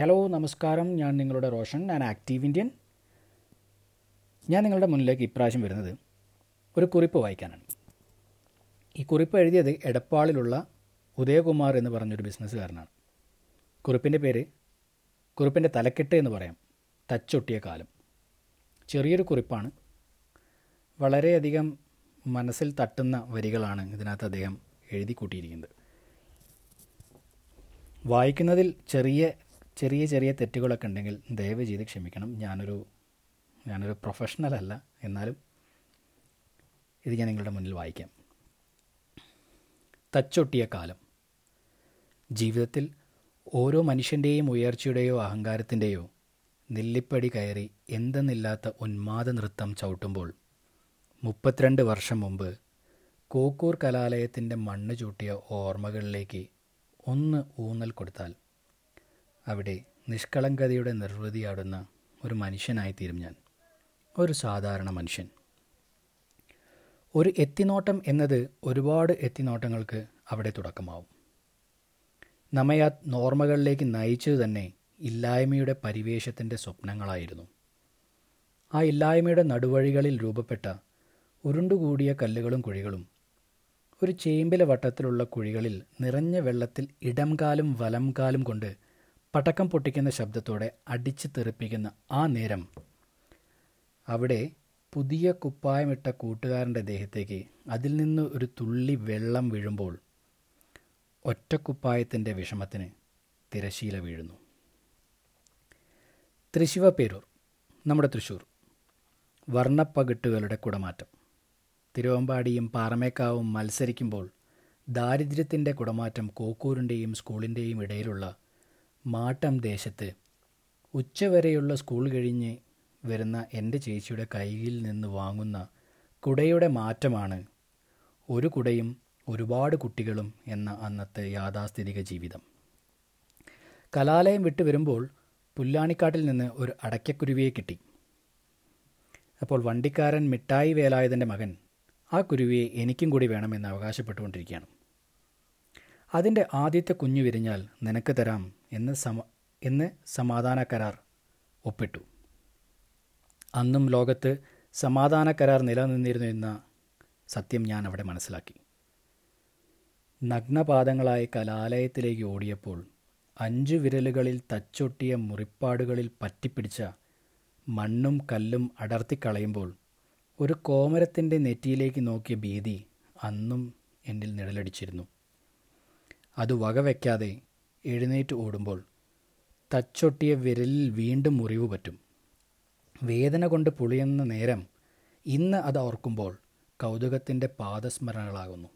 Hello നമസ്കാരം. ഞാൻ നിങ്ങളുടെ റോഷൻ. ഞാൻ ആക്റ്റീവ് ഇന്ത്യൻ. ഞാൻ നിങ്ങളുടെ മുന്നിലേക്ക് ഇപ്രാവശ്യം വരുന്നത് ഒരു കുറിപ്പ് വായിക്കാനാണ്. ഈ കുറിപ്പ് എഴുതിയത് എടപ്പാളിലുള്ള ഉദയകുമാർ എന്ന് പറഞ്ഞൊരു ബിസിനസ്സുകാരനാണ്. കുറിപ്പിന്റെ പേര് കുറിപ്പിന്റെ തലക്കെട്ട് എന്ന് പറയാം. തച്ചൊട്ടിയ കാലം. ചെറിയൊരു കുറിപ്പാണ്. വളരെയധികം മനസ്സിൽ തട്ടുന്ന വരികളാണ് ഇതിനകത്ത് അദ്ദേഹം എഴുതി കൂട്ടിയിരിക്കുന്നത് വായിക്കുന്നതിൽ ചെറിയ ചെറിയ ചെറിയ തെറ്റുകളൊക്കെ ഉണ്ടെങ്കിൽ ദയവ് ചെയ്ത് ക്ഷമിക്കണം. ഞാനൊരു ഞാനൊരു പ്രൊഫഷണൽ അല്ല. എന്നാലും ഇത് ഞാൻ നിങ്ങളുടെ മുന്നിൽ വായിക്കാം. തച്ചൊട്ടിയ കാലം. ജീവിതത്തിൽ ഓരോ മനുഷ്യന്റെയും ഉയർച്ചയുടെയോ അഹങ്കാരത്തിന്റെയോ നെല്ലിപ്പടി കയറി എന്തെന്നില്ലാത്ത ഉന്മാദ നൃത്തം ചവിട്ടുമ്പോൾ മുപ്പത്തിരണ്ട് വർഷം മുമ്പ് കോക്കൂർ കലാലയത്തിന്റെ മണ്ണ് ചൂട്ടിയ ഓർമ്മകളിലേക്ക് ഒന്ന് ഊന്നൽ കൊടുത്താൽ അവിടെ നിഷ്കളങ്കതയുടെ നിർവൃതിയാടുന്ന ഒരു മനുഷ്യനായിത്തീരും ഞാൻ. ഒരു സാധാരണ മനുഷ്യൻ. ഒരു എത്തിനോട്ടം എന്നത് ഒരുപാട് എത്തിനോട്ടങ്ങൾക്ക് അവിടെ തുടക്കമാവും. നമ്മെ ആ നോർമകളിലേക്ക് നയിച്ചത് തന്നെ ഇല്ലായ്മയുടെ പരിവേഷത്തിന്റെ സ്വപ്നങ്ങളായിരുന്നു. ആ ഇല്ലായ്മയുടെ നടുവഴികളിൽ രൂപപ്പെട്ട ഉരുണ്ടുകൂടിയ കല്ലുകളും കുഴികളും ഒരു ചേമ്പിലെ വട്ടത്തിലുള്ള കുഴികളിൽ നിറഞ്ഞ വെള്ളത്തിൽ ഇടംകാലും വലംകാലും കൊണ്ട് പടക്കം പൊട്ടിക്കുന്ന ശബ്ദത്തോടെ അടിച്ച് തെറിപ്പിക്കുന്ന ആ നേരം. അവിടെ പുതിയ കുപ്പായമിട്ട കൂട്ടുകാരന്റെ ദേഹത്തേക്ക് അതിൽ നിന്ന് ഒരു തുള്ളി വെള്ളം വീഴുമ്പോൾ ഒറ്റക്കുപ്പായത്തിന്റെ വിഷമത്തിന് തിരശീല വീഴുന്നു. തൃശിവ പേരൂർ നമ്മുടെ തൃശ്ശൂർ വർണപ്പകിട്ടുകളുടെ കുടമാറ്റം. തിരുവമ്പാടിയും പാറമേക്കാവും മത്സരിക്കുമ്പോൾ ദാരിദ്ര്യത്തിന്റെ കുടമാറ്റം കോക്കൂരിന്റെയും സ്കൂളിന്റെയും ഇടയിലുള്ള മാട്ടം ദേശത്ത്. ഉച്ചവരെയുള്ള സ്കൂൾ കഴിഞ്ഞ് വരുന്ന എന്റെ ചേച്ചിയുടെ കയ്യിൽ നിന്ന് വാങ്ങുന്ന കുടയുടെ മാറ്റമാണ് ഒരു കുടയും ഒരുപാട് കുട്ടികളും എന്ന അന്നത്തെ യാഥാസ്ഥിതിക ജീവിതം. കലാലയം വിട്ട് വരുമ്പോൾ പുല്ലാണിക്കാട്ടിൽ നിന്ന് ഒരു അടയ്ക്കക്കുരുവിയെ കിട്ടി. അപ്പോൾ വണ്ടിക്കാരൻ മിഠായി വേലായുധന്റെ മകൻ ആ കുരുവിയെ എനിക്കും കൂടി വേണമെന്ന് അവകാശപ്പെട്ടുകൊണ്ടിരിക്കുകയാണ്. അതിന്റെ ആദ്യത്തെ കുഞ്ഞു വിരിഞ്ഞാൽ നിനക്ക് തരാം എന്ന് സമ എന്ന് സമാധാന കരാർ ഒപ്പിട്ടു. അന്നും ലോകത്ത് സമാധാന കരാർ നിലനിന്നിരുന്നു എന്ന സത്യം ഞാൻ അവിടെ മനസ്സിലാക്കി. നഗ്നപാദങ്ങളായി കലാലയത്തിലേക്ക് ഓടിയപ്പോൾ അഞ്ചു വിരലുകളിൽ തച്ചൊട്ടിയ മുറിപ്പാടുകളിൽ പറ്റിപ്പിടിച്ച മണ്ണും കല്ലും അടർത്തി കളയുമ്പോൾ ഒരു കോമരത്തിന്റെ നെറ്റിയിലേക്ക് നോക്കിയ ഭീതി അന്നും എന്നിൽ നിഴലടിച്ചിരുന്നു. അത് വകവയ്ക്കാതെ എഴുന്നേറ്റ് ഓടുമ്പോൾ തച്ചൊട്ടിയ വിരലിൽ വീണ്ടും മുറിവ് പറ്റും. വേദന കൊണ്ട് പുളിയുന്ന നേരം ഇന്ന് അത് ഓർക്കുമ്പോൾ കൗതുകത്തിന്റെ പാദസ്മരണകളാകുന്നു.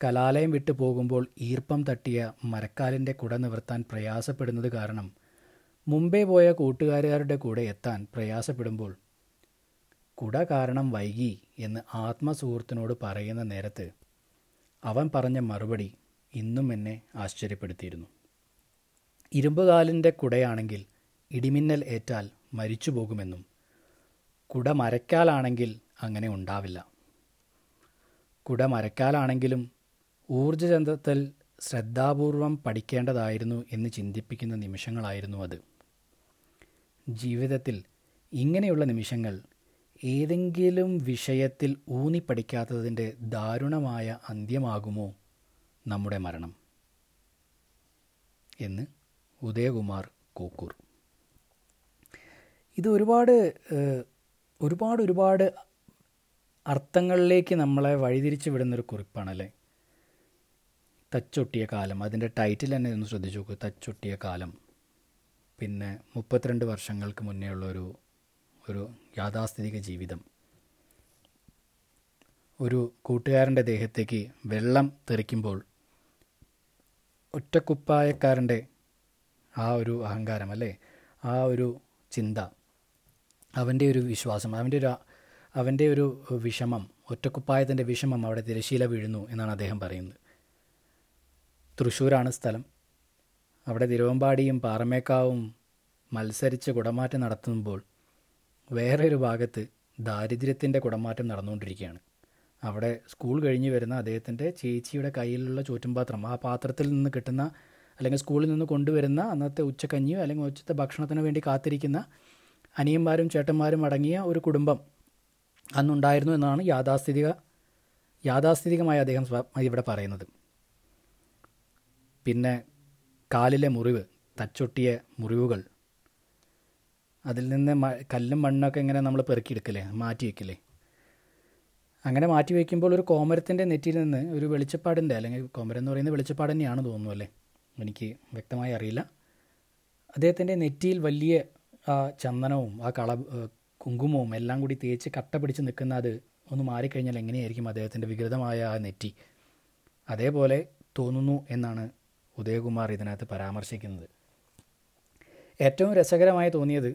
കലാലയം വിട്ടു പോകുമ്പോൾ ഈർപ്പം തട്ടിയ മരക്കാലിന്റെ കുട നിവർത്താൻ പ്രയാസപ്പെടുന്നത് കാരണം മുമ്പേ പോയ കൂട്ടുകാരുകാരുടെ കൂടെ എത്താൻ പ്രയാസപ്പെടുമ്പോൾ കുട കാരണം വൈകി എന്ന് ആത്മസുഹൃത്തിനോട് പറയുന്ന നേരത്ത് അവൻ പറഞ്ഞ മറുപടി ഇന്നും എന്നെ ആശ്ചര്യപ്പെടുത്തിയിരുന്നു. ഇരുമ്പുകാലിന്റെ കുടയാണെങ്കിൽ ഇടിമിന്നൽ ഏറ്റാൽ മരിച്ചു പോകുമെന്നും കുട മരക്കാലാണെങ്കിൽ അങ്ങനെ ഉണ്ടാവില്ല. കുട മരക്കാലാണെങ്കിലും ഊർജചന്തത്തിൽ ശ്രദ്ധാപൂർവം പഠിക്കേണ്ടതായിരുന്നു എന്ന് ചിന്തിപ്പിക്കുന്ന നിമിഷങ്ങളായിരുന്നു അത്. ജീവിതത്തിൽ ഇങ്ങനെയുള്ള നിമിഷങ്ങൾ ഏതെങ്കിലും വിഷയത്തിൽ ഊന്നി പഠിക്കാത്തതിന്റെ ദാരുണമായ അന്ത്യമാകുമോ? നമ്മുടെ മരണം. എന്ന് ഉദയകുമാർ കോക്കൂർ. ഇത് ഒരുപാട് ഒരുപാട് ഒരുപാട് അർത്ഥങ്ങളിലേക്ക് നമ്മളെ വഴിതിരിച്ച് വിടുന്നൊരു കുറിപ്പാണല്ലേ? തച്ചൊട്ടിയ കാലം. അതിന്റെ ടൈറ്റിൽ തന്നെ ഒന്ന് ശ്രദ്ധിച്ചു നോക്കൂ. തച്ചൊട്ടിയ കാലം. പിന്നെ മുപ്പത്തിരണ്ട് വർഷങ്ങൾക്ക് മുന്നേ ഉള്ളൊരു ഒരു യാഥാസ്ഥിതിക ജീവിതം. ഒരു കൂട്ടുകാരന്റെ ദേഹത്തേക്ക് വെള്ളം തെറിക്കുമ്പോൾ ഒറ്റക്കുപ്പായക്കാരന്റെ ആ ഒരു അഹങ്കാരം അല്ലേ? ആ ഒരു ചിന്ത അവന്റെ ഒരു വിശ്വാസം അവന്റെ ഒരു അവന്റെ ഒരു വിഷമം ഒറ്റക്കുപ്പായത്തിന്റെ വിഷമം അവിടെ തിരശീല വീഴുന്നു എന്നാണ് അദ്ദേഹം പറയുന്നത്. തൃശ്ശൂരാണ് സ്ഥലം. അവിടെ തിരുവമ്പാടിയും പാറമേക്കാവും മത്സരിച്ച് കുടമാറ്റം നടത്തുമ്പോൾ വേറൊരു ഭാഗത്ത് ദാരിദ്ര്യത്തിന്റെ കുടമാറ്റം നടന്നുകൊണ്ടിരിക്കുകയാണ്. അവിടെ സ്കൂൾ കഴിഞ്ഞ് വരുന്ന അദ്ദേഹത്തിന്റെ ചേച്ചിയുടെ കയ്യിലുള്ള ചോറ്റുംപാത്രം. ആ പാത്രത്തിൽ നിന്ന് കിട്ടുന്ന അല്ലെങ്കിൽ സ്കൂളിൽ നിന്ന് കൊണ്ടുവരുന്ന അന്നത്തെ ഉച്ചക്കഞ്ഞിയോ അല്ലെങ്കിൽ ഉച്ചത്തെ ഭക്ഷണത്തിന് വേണ്ടി കാത്തിരിക്കുന്ന അനിയന്മാരും ചേട്ടന്മാരും അടങ്ങിയ ഒരു കുടുംബം അന്നുണ്ടായിരുന്നു എന്നാണ് യാഥാസ്ഥിതിക യാഥാസ്ഥിതികമായി അദ്ദേഹം ഇവിടെ പറയുന്നത്. പിന്നെ കാലിലെ മുറിവ് തച്ചൊട്ടിയ മുറിവുകൾ. അതിൽ നിന്ന് കല്ലും മണ്ണൊക്കെ ഇങ്ങനെ നമ്മൾ പെറുക്കിയെടുക്കില്ലേ മാറ്റി വയ്ക്കില്ലേ അങ്ങനെ മാറ്റി വയ്ക്കുമ്പോൾ ഒരു കോമരത്തിന്റെ നെറ്റിയിൽ നിന്ന് ഒരു വെളിച്ചപ്പാടിന്റെ അല്ലെങ്കിൽ കോമരം എന്ന് പറയുന്നത് വെളിച്ചപ്പാട് തന്നെയാണ് തോന്നുന്നു അല്ലേ? എനിക്ക് വ്യക്തമായി അറിയില്ല. അദ്ദേഹത്തിന്റെ നെറ്റിയിൽ വലിയ ആ ചന്ദനവും ആ കള കുങ്കുമവും എല്ലാം കൂടി തേച്ച് കട്ട പിടിച്ച് നിൽക്കുന്ന അത് ഒന്ന് മാറിക്കഴിഞ്ഞാൽ എങ്ങനെയായിരിക്കും അദ്ദേഹത്തിന്റെ വികൃതമായ ആ നെറ്റി? അതേപോലെ തോന്നുന്നു എന്നാണ് ഉദയകുമാർ ഇതിനകത്ത് പരാമർശിക്കുന്നത്. ഏറ്റവും രസകരമായി തോന്നിയത്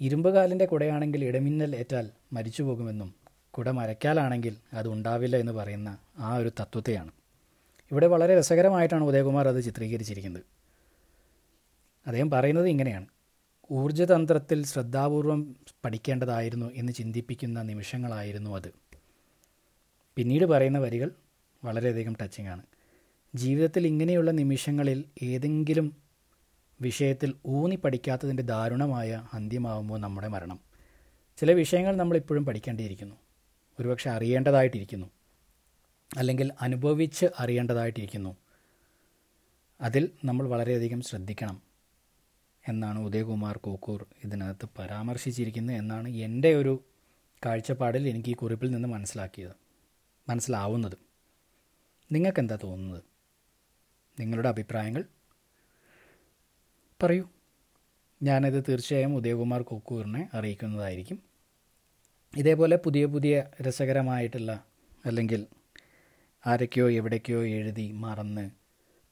ഇരുമ്പുകാലിന്റെ കുടയാണെങ്കിൽ ഇടമിന്നൽ ഏറ്റാൽ മരിച്ചു പോകുമെന്നും കുട മരയ്ക്കാലാണെങ്കിൽ അത് ഉണ്ടാവില്ല എന്ന് പറയുന്ന ആ ഒരു തത്വത്തെയാണ്. ഇവിടെ വളരെ രസകരമായിട്ടാണ് ഉദയകുമാർ അത് ചിത്രീകരിച്ചിരിക്കുന്നത്. അദ്ദേഹം പറയുന്നത് ഇങ്ങനെയാണ്. ഊർജതന്ത്രത്തിൽ ശ്രദ്ധാപൂർവം പഠിക്കേണ്ടതായിരുന്നു എന്ന് ചിന്തിപ്പിക്കുന്ന നിമിഷങ്ങളായിരുന്നു അത്. പിന്നീട് പറയുന്ന വരികൾ വളരെയധികം ടച്ചിങ് ആണ്. ജീവിതത്തിൽ ഇങ്ങനെയുള്ള നിമിഷങ്ങളിൽ ഏതെങ്കിലും വിഷയത്തിൽ ഊന്നി പഠിക്കാത്തതിന്റെ ദാരുണമായ അന്ത്യമാവുമ്പോൾ നമ്മുടെ മരണം? ചില വിഷയങ്ങൾ നമ്മൾ ഇപ്പോഴും പഠിക്കേണ്ടിയിരിക്കുന്നു. ഒരുപക്ഷെ അറിയേണ്ടതായിട്ടിരിക്കുന്നു. അല്ലെങ്കിൽ അനുഭവിച്ച് അറിയേണ്ടതായിട്ടിരിക്കുന്നു. അതിൽ നമ്മൾ വളരെയധികം ശ്രദ്ധിക്കണം എന്നാണ് ഉദയകുമാർ കോക്കൂർ ഇതിനകത്ത് പരാമർശിച്ചിരിക്കുന്നത് എന്നാണ് എന്റെ ഒരു കാഴ്ചപ്പാടിൽ എനിക്ക് ഈ കുറിപ്പിൽ നിന്ന് മനസ്സിലാക്കിയത് മനസ്സിലാവുന്നത്. നിങ്ങൾക്കെന്താ തോന്നുന്നത്? നിങ്ങളുടെ അഭിപ്രായങ്ങൾ? പറയൂ. ഞാനത് തീർച്ചയായും ഉദയകുമാർ കൊക്കൂറിനെ അറിയിക്കുന്നതായിരിക്കും. ഇതേപോലെ പുതിയ പുതിയ രസകരമായിട്ടുള്ള അല്ലെങ്കിൽ ആരൊക്കെയോ എവിടേക്കോ എഴുതി മറന്ന്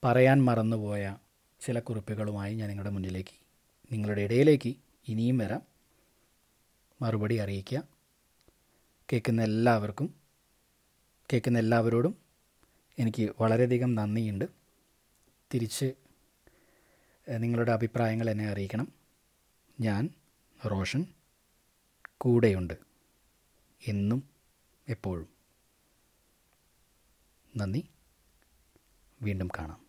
പറയാൻ മറന്നുപോയ ചില കുറിപ്പുകളുമായി ഞാൻ നിങ്ങളുടെ മുന്നിലേക്ക് നിങ്ങളുടെ ഇടയിലേക്ക് ഇനിയും വരാം. മറുപടി അറിയിക്കുക. കേൾക്കുന്ന എല്ലാവർക്കും കേൾക്കുന്ന എല്ലാവരോടും എനിക്ക് വളരെയധികം നന്ദിയുണ്ട്. തിരിച്ച് നിങ്ങളുടെ അഭിപ്രായങ്ങൾ എന്നെ അറിയിക്കണം. ഞാൻ റോഷൻ കൂടെയുണ്ട്. എന്നും എപ്പോഴും. നന്ദി. വീണ്ടും കാണാം.